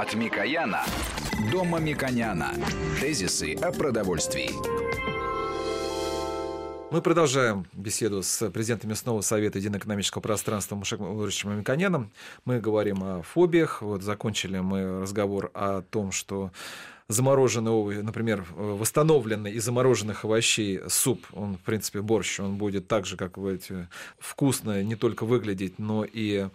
От Микояна до Мамиконяна. Тезисы о продовольствии. Мы продолжаем беседу с президентом Местного совета Единоэкономического пространства Мушек Владимировичем Мамиконяном. Мы говорим о фобиях. Вот закончили мы разговор о том, что замороженные овощи, например, восстановленный из замороженных овощей суп, он, в принципе, борщ, он будет так же, как вы эти, вкусно не только выглядеть, но и...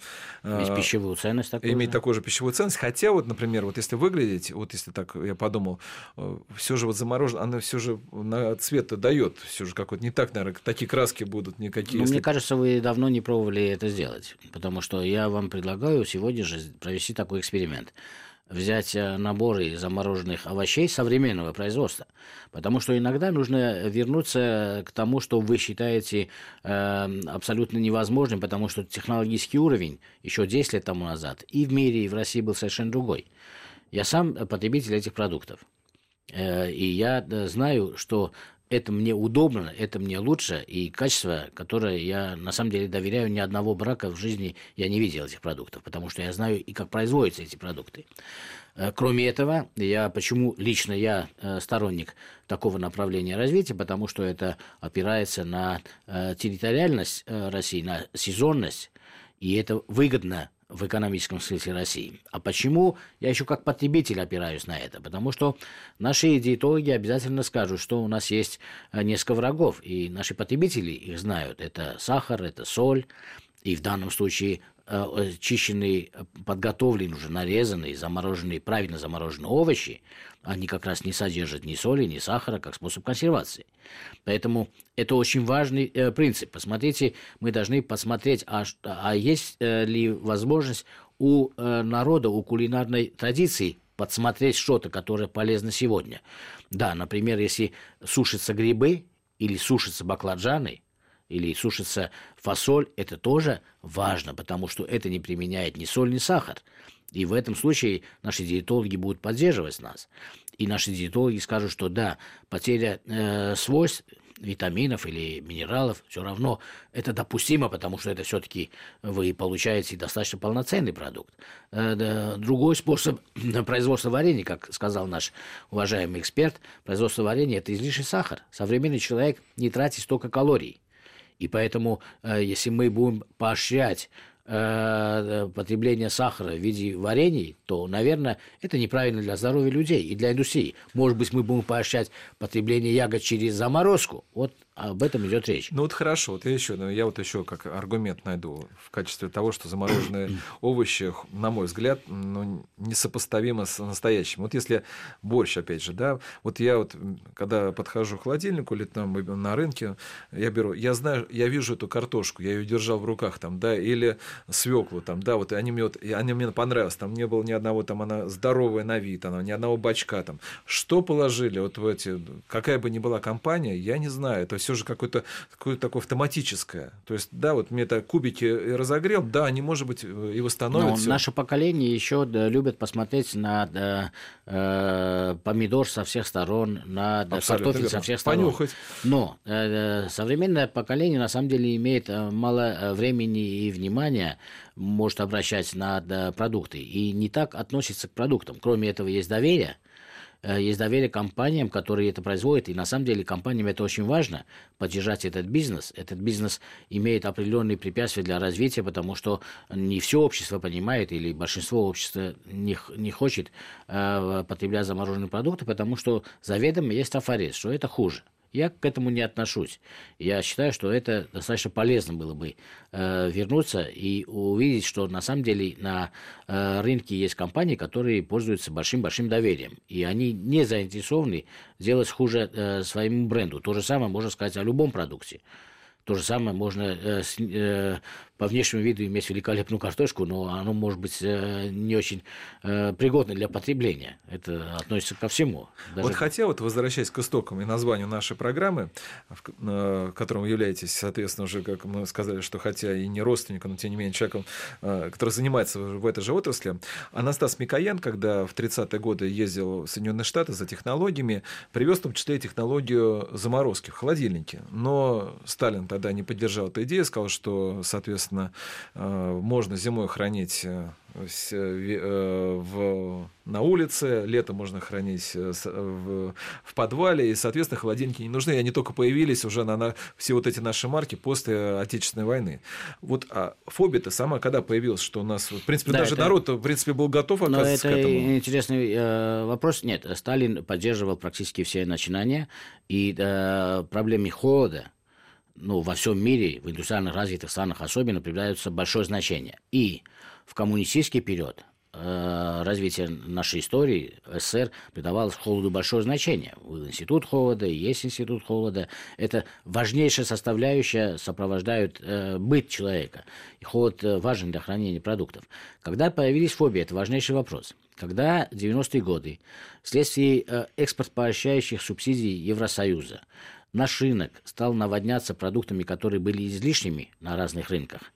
Иметь э, пищевую ценность такую Иметь же. такую же пищевую ценность. Хотя вот, например, вот если выглядеть, вот если так я подумал, э, все же вот заморожено, оно все же на цвет дает, все же какой-то не так, наверное, такие краски будут никакие. Ну, если... Мне кажется, вы давно не пробовали это сделать, потому что я вам предлагаю сегодня же провести такой эксперимент взять э, наборы замороженных овощей современного производства. Потому что иногда нужно вернуться к тому, что вы считаете э, абсолютно невозможным, потому что технологический уровень еще 10 лет тому назад и в мире, и в России был совершенно другой. Я сам потребитель этих продуктов. Э, и я э, знаю, что это мне удобно, это мне лучше, и качество, которое я на самом деле доверяю, ни одного брака в жизни я не видел этих продуктов, потому что я знаю и как производятся эти продукты. Э, кроме этого, я почему лично я э, сторонник такого направления развития, потому что это опирается на э, территориальность России, на сезонность, и это выгодно в экономическом смысле России. А почему я еще как потребитель опираюсь на это? Потому что наши диетологи обязательно скажут, что у нас есть э, несколько врагов, и наши потребители их знают. Это сахар, это соль, и в данном случае чищенные, подготовленные, уже нарезанные, замороженные, правильно замороженные овощи, они как раз не содержат ни соли, ни сахара, как способ консервации. Поэтому это очень важный э, принцип. Посмотрите, мы должны посмотреть, а, а есть э, ли возможность у э, народа, у кулинарной традиции подсмотреть что-то, которое полезно сегодня. Да, например, если сушатся грибы или сушатся баклажаны, или сушится фасоль, это тоже важно, потому что это не применяет ни соль, ни сахар. И в этом случае наши диетологи будут поддерживать нас. И наши диетологи скажут, что да, потеря э, свойств витаминов или минералов, все равно это допустимо, потому что это все-таки вы получаете достаточно полноценный продукт. Э, другой способ производства варенья, как сказал наш уважаемый эксперт, производство варенья – это излишний сахар. Современный человек не тратит столько калорий. И поэтому, э, если мы будем поощрять э, потребление сахара в виде варений, то, наверное, это неправильно для здоровья людей и для индустрии. Может быть, мы будем поощрять потребление ягод через заморозку. Вот об этом идет речь. Ну вот хорошо, вот я еще, ну, я вот еще как аргумент найду в качестве того, что замороженные овощи, на мой взгляд, ну, несопоставимы с настоящим. Вот если борщ, опять же, да, вот я вот, когда подхожу к холодильнику или там на рынке, я беру, я знаю, я вижу эту картошку, я ее держал в руках там, да, или свеклу там, да, вот они мне вот, они мне понравились, там не было ни одного там, она здоровая на вид, она, ни одного бачка там. Что положили вот в эти, какая бы ни была компания, я не знаю, это все же какое-то какое такое автоматическое. То есть, да, вот мне это кубики разогрел, да, они, может быть, и восстановят. Но наше поколение еще любит посмотреть на э, помидор со всех сторон, на да, картофель верно. со всех сторон. Понюхать. Но э, современное поколение на самом деле имеет э, мало э, времени и внимания, может обращать на продукты, и не так относится к продуктам. Кроме этого, есть доверие Э, есть доверие компаниям, которые это производят, и на самом деле компаниям это очень важно, поддержать этот бизнес. Этот бизнес имеет определенные препятствия для развития, потому что не все общество понимает, или большинство общества не, не хочет э, потреблять замороженные продукты, потому что заведомо есть афорез, что это хуже. Я к этому не отношусь. Я считаю, что это достаточно полезно было бы э, вернуться и увидеть, что на самом деле на э, рынке есть компании, которые пользуются большим-большим доверием. И они не заинтересованы делать хуже э, своему бренду. То же самое можно сказать о любом продукте. То же самое можно э, с, э, по внешнему виду иметь великолепную картошку, но оно может быть э, не очень э, пригодно для потребления. Это относится ко всему. Даже... Вот хотя, вот возвращаясь к истокам и названию нашей программы, в котором вы являетесь, соответственно, уже, как мы сказали, что хотя и не родственником, но тем не менее человеком, э, который занимается в этой же отрасли, Анастас Микоян, когда в 30-е годы ездил в Соединенные Штаты за технологиями, привез в том числе и технологию заморозки в холодильнике. Но Сталин тогда не поддержал эту идею, сказал, что, соответственно, соответственно, можно зимой хранить в, на улице, лето можно хранить в, в подвале, и, соответственно, холодильники не нужны, и они только появились уже на, на все вот эти наши марки после Отечественной войны. Вот а фобия-то сама когда появилась, что у нас, в принципе, да, даже это... народ, в принципе, был готов оказывается, Но это к этому? интересный э, вопрос. Нет, Сталин поддерживал практически все начинания, и э, проблеме холода, ну, во всем мире, в индустриально развитых странах особенно, придается большое значение. И в коммунистический период э, развития нашей истории СССР придавалось холоду большое значение. Был институт холода, есть институт холода. Это важнейшая составляющая сопровождают э, быт человека. И холод э, важен для хранения продуктов. Когда появились фобии, это важнейший вопрос. Когда в 90-е годы вследствие э, экспорт поощряющих субсидий Евросоюза наш рынок стал наводняться продуктами, которые были излишними на разных рынках,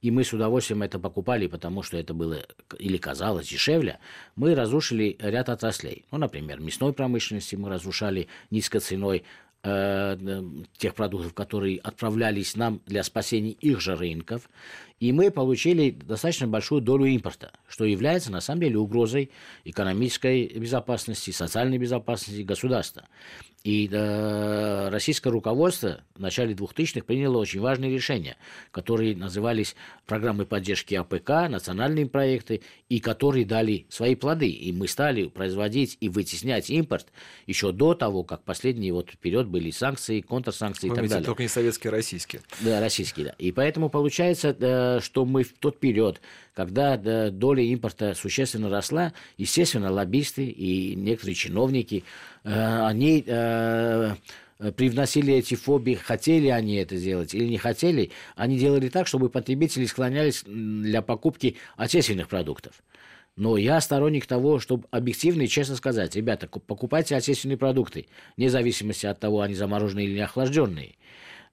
и мы с удовольствием это покупали, потому что это было или казалось дешевле, мы разрушили ряд отраслей. Ну, например, мясной промышленности мы разрушали низкой ценой э, тех продуктов, которые отправлялись нам для спасения их же рынков, и мы получили достаточно большую долю импорта, что является на самом деле угрозой экономической безопасности, социальной безопасности государства. И э, российское руководство в начале 2000-х приняло очень важные решения, которые назывались программой поддержки АПК, национальные проекты, и которые дали свои плоды. И мы стали производить и вытеснять импорт еще до того, как последний вот вперед были санкции, контрсанкции Вы и так далее. Только не советские, а российские. Да, российские, да. И поэтому получается, э, что мы в тот период, когда доля импорта существенно росла, естественно, лоббисты и некоторые чиновники – Э, они э, привносили эти фобии, хотели они это сделать или не хотели, они делали так, чтобы потребители склонялись для покупки отечественных продуктов. Но я сторонник того, чтобы объективно и честно сказать, ребята, покупайте отечественные продукты, вне зависимости от того, они замороженные или не охлажденные.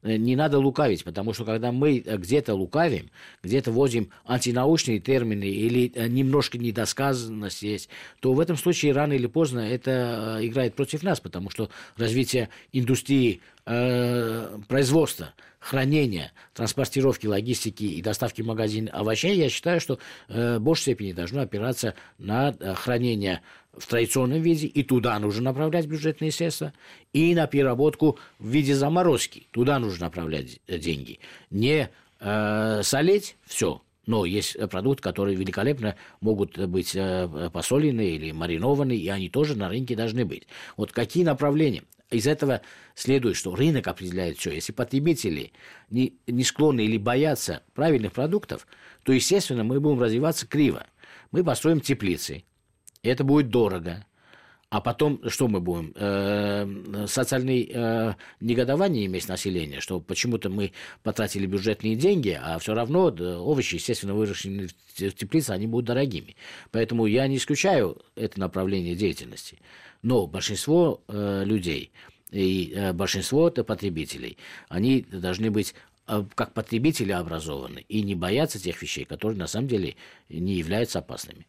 Э, не надо лукавить, потому что когда мы э, где-то лукавим, где-то вводим антинаучные термины или э, немножко недосказанность есть, то в этом случае рано или поздно это играет против нас, потому что развитие индустрии производства, хранения, транспортировки, логистики и доставки в магазин овощей, я считаю, что в большей степени должно опираться на хранение в традиционном виде, и туда нужно направлять бюджетные средства, и на переработку в виде заморозки, туда нужно направлять деньги. Не э, солить все, но есть продукты, которые великолепно могут быть э, посолены или маринованы, и они тоже на рынке должны быть. Вот какие направления? Из этого следует, что рынок определяет все. Если потребители не, не склонны или боятся правильных продуктов, то, естественно, мы будем развиваться криво. Мы построим теплицы, и это будет дорого. А потом что мы будем? Э, социальное э, негодование иметь население, что почему-то мы потратили бюджетные деньги, а все равно овощи, естественно, выращенные в теплице, они будут дорогими. Поэтому я не исключаю это направление деятельности. Но большинство э, людей и большинство это потребителей, они должны быть Э, как потребители образованы и не боятся тех вещей, которые на самом деле не являются опасными.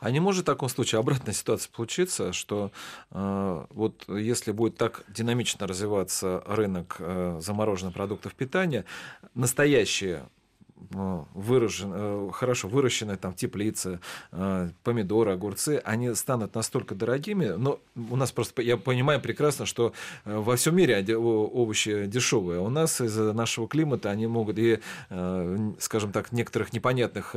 А не может в таком случае обратная ситуация получиться, что э, вот если будет так динамично развиваться рынок э, замороженных продуктов питания, настоящие Э, выражен, э, хорошо выращенные там теплицы, э, помидоры, огурцы, они станут настолько дорогими, но у нас просто, я понимаю прекрасно, что во всем мире овощи дешевые, у нас из-за нашего климата они могут и, скажем так, некоторых непонятных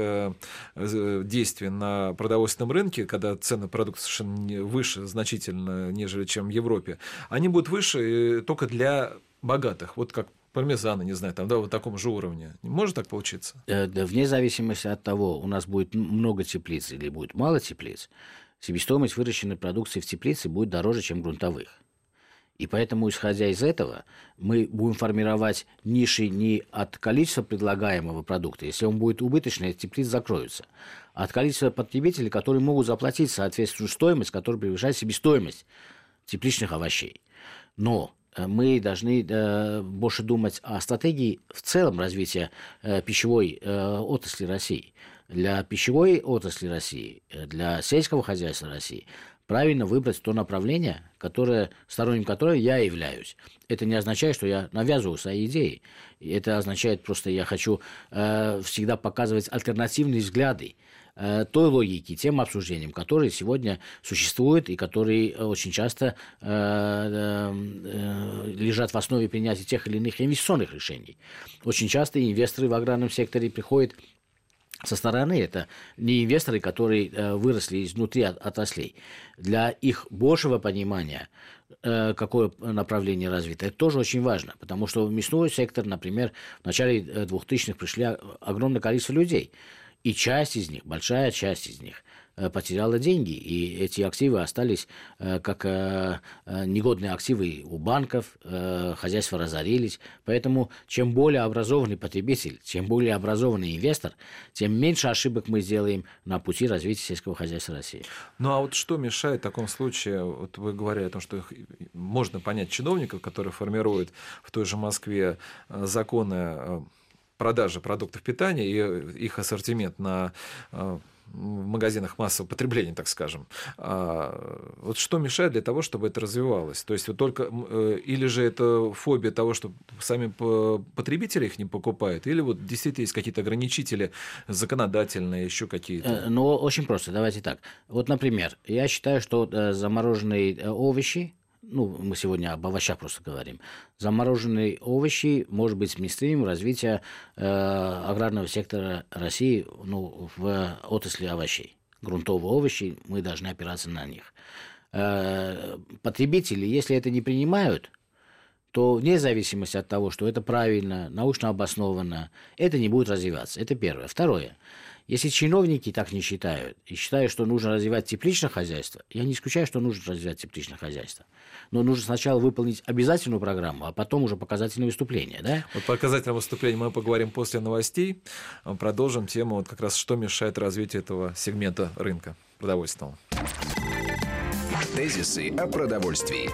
действий на продовольственном рынке, когда цены продуктов совершенно выше значительно, нежели чем в Европе, они будут выше только для богатых. Вот как пармезана, не знаю, там, да, вот таком же уровне. Не может так получиться? Э, вне зависимости от того, у нас будет много теплиц или будет мало теплиц, себестоимость выращенной продукции в теплице будет дороже, чем грунтовых. И поэтому, исходя из этого, мы будем формировать ниши не от количества предлагаемого продукта. Если он будет убыточный, теплицы закроются. А от количества потребителей, которые могут заплатить соответствующую стоимость, которая превышает себестоимость тепличных овощей. Но мы должны э, больше думать о стратегии в целом развития э, пищевой отрасли России. Для пищевой отрасли России, для сельского хозяйства России правильно выбрать то направление, которое, сторонником которого я являюсь. Это не означает, что я навязываю свои идеи. Это означает просто, я хочу э, всегда показывать альтернативные взгляды э, той логики, тем обсуждениям, которые сегодня существуют и которые очень часто э, э, лежат в основе принятия тех или иных инвестиционных решений. Очень часто инвесторы в аграрном секторе приходят со стороны это не инвесторы, которые э, выросли изнутри от, отраслей. Для их большего понимания, э, какое направление развито, это тоже очень важно, потому что в мясной сектор, например, в начале 2000-х э, пришли огромное количество людей, и часть из них, большая часть из них – Э, потеряла деньги, и эти активы остались э, как э, негодные активы у банков, хозяйства разорились. Поэтому чем более образованный потребитель, чем более образованный инвестор, тем меньше ошибок мы сделаем на пути развития сельского хозяйства России. Ну а вот что мешает в таком случае, вот вы говорили о том, что можно понять чиновников, которые формируют в той же Москве законы продажи продуктов питания и их ассортимент на в магазинах массового потребления, так скажем. А, вот что мешает для того, чтобы это развивалось? То есть вот только э, или же это фобия того, что сами потребители их не покупают, или вот действительно есть какие-то ограничители законодательные, еще какие-то? Э, ну, очень просто. Давайте так. Вот, например, я считаю, что э, замороженные овощи ну, мы сегодня об овощах просто говорим, замороженные овощи может быть сместным развития э, аграрного сектора России ну, в отрасли овощей. Грунтовые овощи, мы должны опираться на них. Э, потребители, если это не принимают, то вне зависимости от того, что это правильно, научно обоснованно, это не будет развиваться. Это первое. Второе. Если чиновники так не считают и считают, что нужно развивать тепличное хозяйство, я не исключаю, что нужно развивать тепличное хозяйство. Но нужно сначала выполнить обязательную программу, а потом уже показательное выступление. Да? Вот показательное выступление мы поговорим после новостей. Продолжим тему, вот как раз что мешает развитию этого сегмента рынка продовольственного. Тезисы о продовольствии.